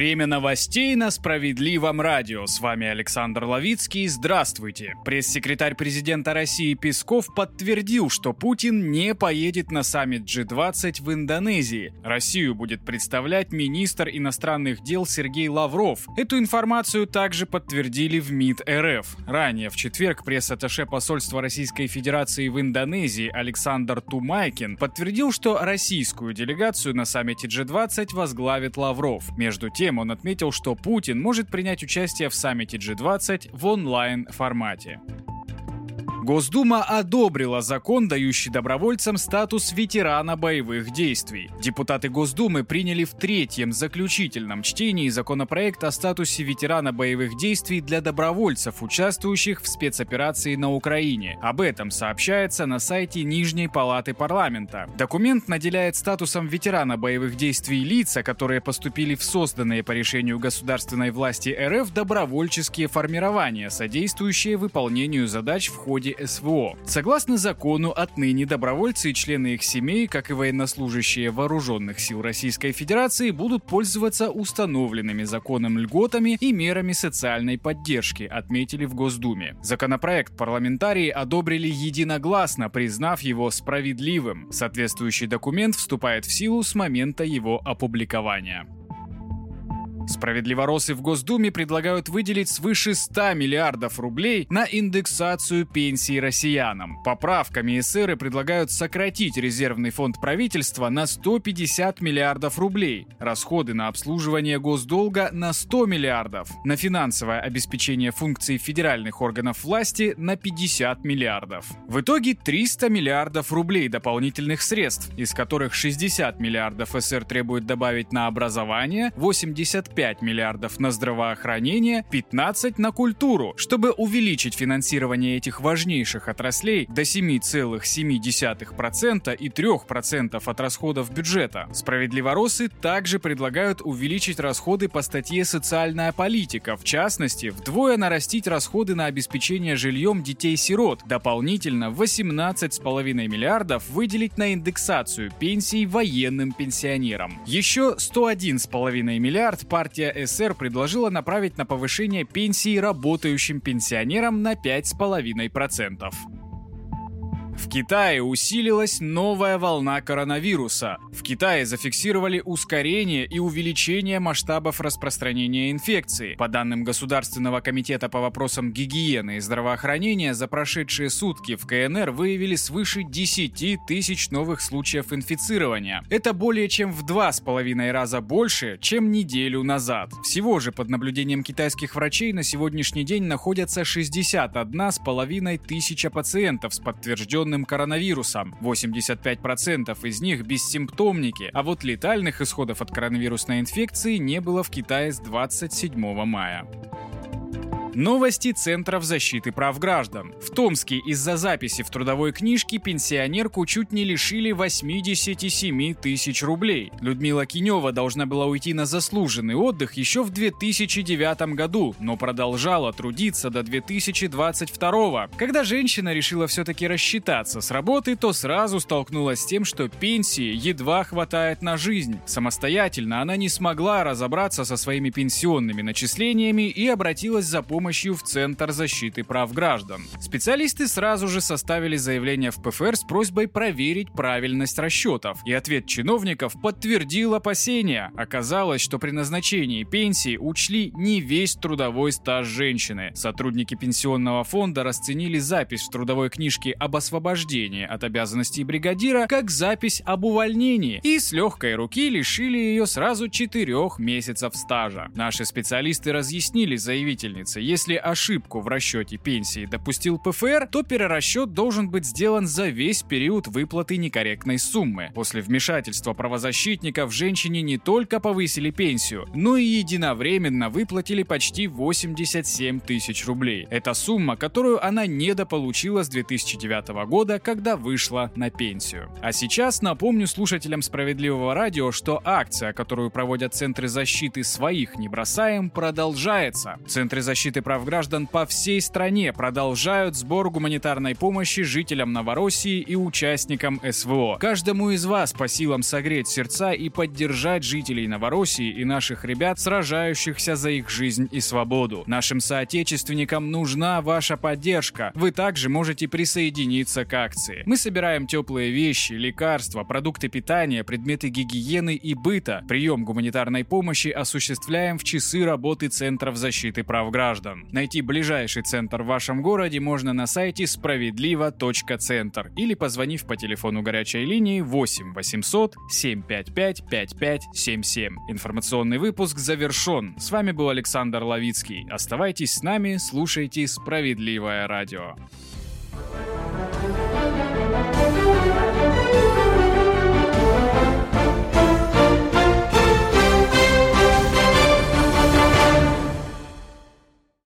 Время новостей на Справедливом радио. С вами Александр Ловицкий. Здравствуйте. Пресс-секретарь президента России Песков подтвердил, что Путин не поедет на саммит G20 в Индонезии. Россию будет представлять министр иностранных дел Сергей Лавров. Эту информацию также подтвердили в МИД РФ. Ранее в четверг пресс-атташе посольства Российской Федерации в Индонезии Александр Тумайкин подтвердил, что российскую делегацию на саммите G20 возглавит Лавров. Между тем, тем он отметил, что Путин может принять участие в саммите G20 в онлайн-формате. Госдума одобрила закон, дающий добровольцам статус ветерана боевых действий. Депутаты Госдумы приняли в третьем заключительном чтении законопроект о статусе ветерана боевых действий для добровольцев, участвующих в спецоперации на Украине. Об этом сообщается на сайте Нижней Палаты Парламента. Документ наделяет статусом ветерана боевых действий лица, которые поступили в созданные по решению государственной власти РФ добровольческие формирования, содействующие выполнению задач в ходе ходе СВО. Согласно закону, отныне добровольцы и члены их семей, как и военнослужащие вооруженных сил Российской Федерации, будут пользоваться установленными законом льготами и мерами социальной поддержки, отметили в Госдуме. Законопроект парламентарии одобрили единогласно, признав его справедливым. Соответствующий документ вступает в силу с момента его опубликования. Справедливоросы в Госдуме предлагают выделить свыше 100 миллиардов рублей на индексацию пенсий россиянам. Поправками эсеры предлагают сократить резервный фонд правительства на 150 миллиардов рублей, расходы на обслуживание госдолга на 100 миллиардов, на финансовое обеспечение функций федеральных органов власти на 50 миллиардов. В итоге 300 миллиардов рублей дополнительных средств, из которых 60 миллиардов СР требует добавить на образование, 85 5 миллиардов на здравоохранение, 15 на культуру. Чтобы увеличить финансирование этих важнейших отраслей до 7,7% и 3% от расходов бюджета. Справедливоросы также предлагают увеличить расходы по статье «Социальная политика», в частности, вдвое нарастить расходы на обеспечение жильем детей-сирот, дополнительно 18,5 миллиардов выделить на индексацию пенсий военным пенсионерам. Еще 101,5 миллиард партия партия СР предложила направить на повышение пенсии работающим пенсионерам на 5,5%. В Китае усилилась новая волна коронавируса. В Китае зафиксировали ускорение и увеличение масштабов распространения инфекции. По данным Государственного комитета по вопросам гигиены и здравоохранения, за прошедшие сутки в КНР выявили свыше 10 тысяч новых случаев инфицирования. Это более чем в два с половиной раза больше, чем неделю назад. Всего же под наблюдением китайских врачей на сегодняшний день находятся 61 с половиной тысяча пациентов с подтвержденным зараженным коронавирусом. 85% из них бессимптомники, а вот летальных исходов от коронавирусной инфекции не было в Китае с 27 мая. Новости Центров защиты прав граждан. В Томске из-за записи в трудовой книжке пенсионерку чуть не лишили 87 тысяч рублей. Людмила Кинева должна была уйти на заслуженный отдых еще в 2009 году, но продолжала трудиться до 2022. Когда женщина решила все-таки рассчитаться с работы, то сразу столкнулась с тем, что пенсии едва хватает на жизнь. Самостоятельно она не смогла разобраться со своими пенсионными начислениями и обратилась за помощью помощью в Центр защиты прав граждан. Специалисты сразу же составили заявление в ПФР с просьбой проверить правильность расчетов, и ответ чиновников подтвердил опасения. Оказалось, что при назначении пенсии учли не весь трудовой стаж женщины. Сотрудники пенсионного фонда расценили запись в трудовой книжке об освобождении от обязанностей бригадира как запись об увольнении и с легкой руки лишили ее сразу четырех месяцев стажа. Наши специалисты разъяснили заявительнице, если ошибку в расчете пенсии допустил ПФР, то перерасчет должен быть сделан за весь период выплаты некорректной суммы. После вмешательства правозащитников женщине не только повысили пенсию, но и единовременно выплатили почти 87 тысяч рублей. Это сумма, которую она недополучила с 2009 года, когда вышла на пенсию. А сейчас напомню слушателям Справедливого радио, что акция, которую проводят Центры защиты своих не бросаем, продолжается. Центры защиты защиты прав граждан по всей стране продолжают сбор гуманитарной помощи жителям Новороссии и участникам СВО. Каждому из вас по силам согреть сердца и поддержать жителей Новороссии и наших ребят, сражающихся за их жизнь и свободу. Нашим соотечественникам нужна ваша поддержка. Вы также можете присоединиться к акции. Мы собираем теплые вещи, лекарства, продукты питания, предметы гигиены и быта. Прием гуманитарной помощи осуществляем в часы работы Центров защиты прав граждан. Найти ближайший центр в вашем городе можно на сайте справедливо.центр или позвонив по телефону горячей линии 8 800 755 5577. Информационный выпуск завершен. С вами был Александр Лавицкий. Оставайтесь с нами, слушайте «Справедливое радио».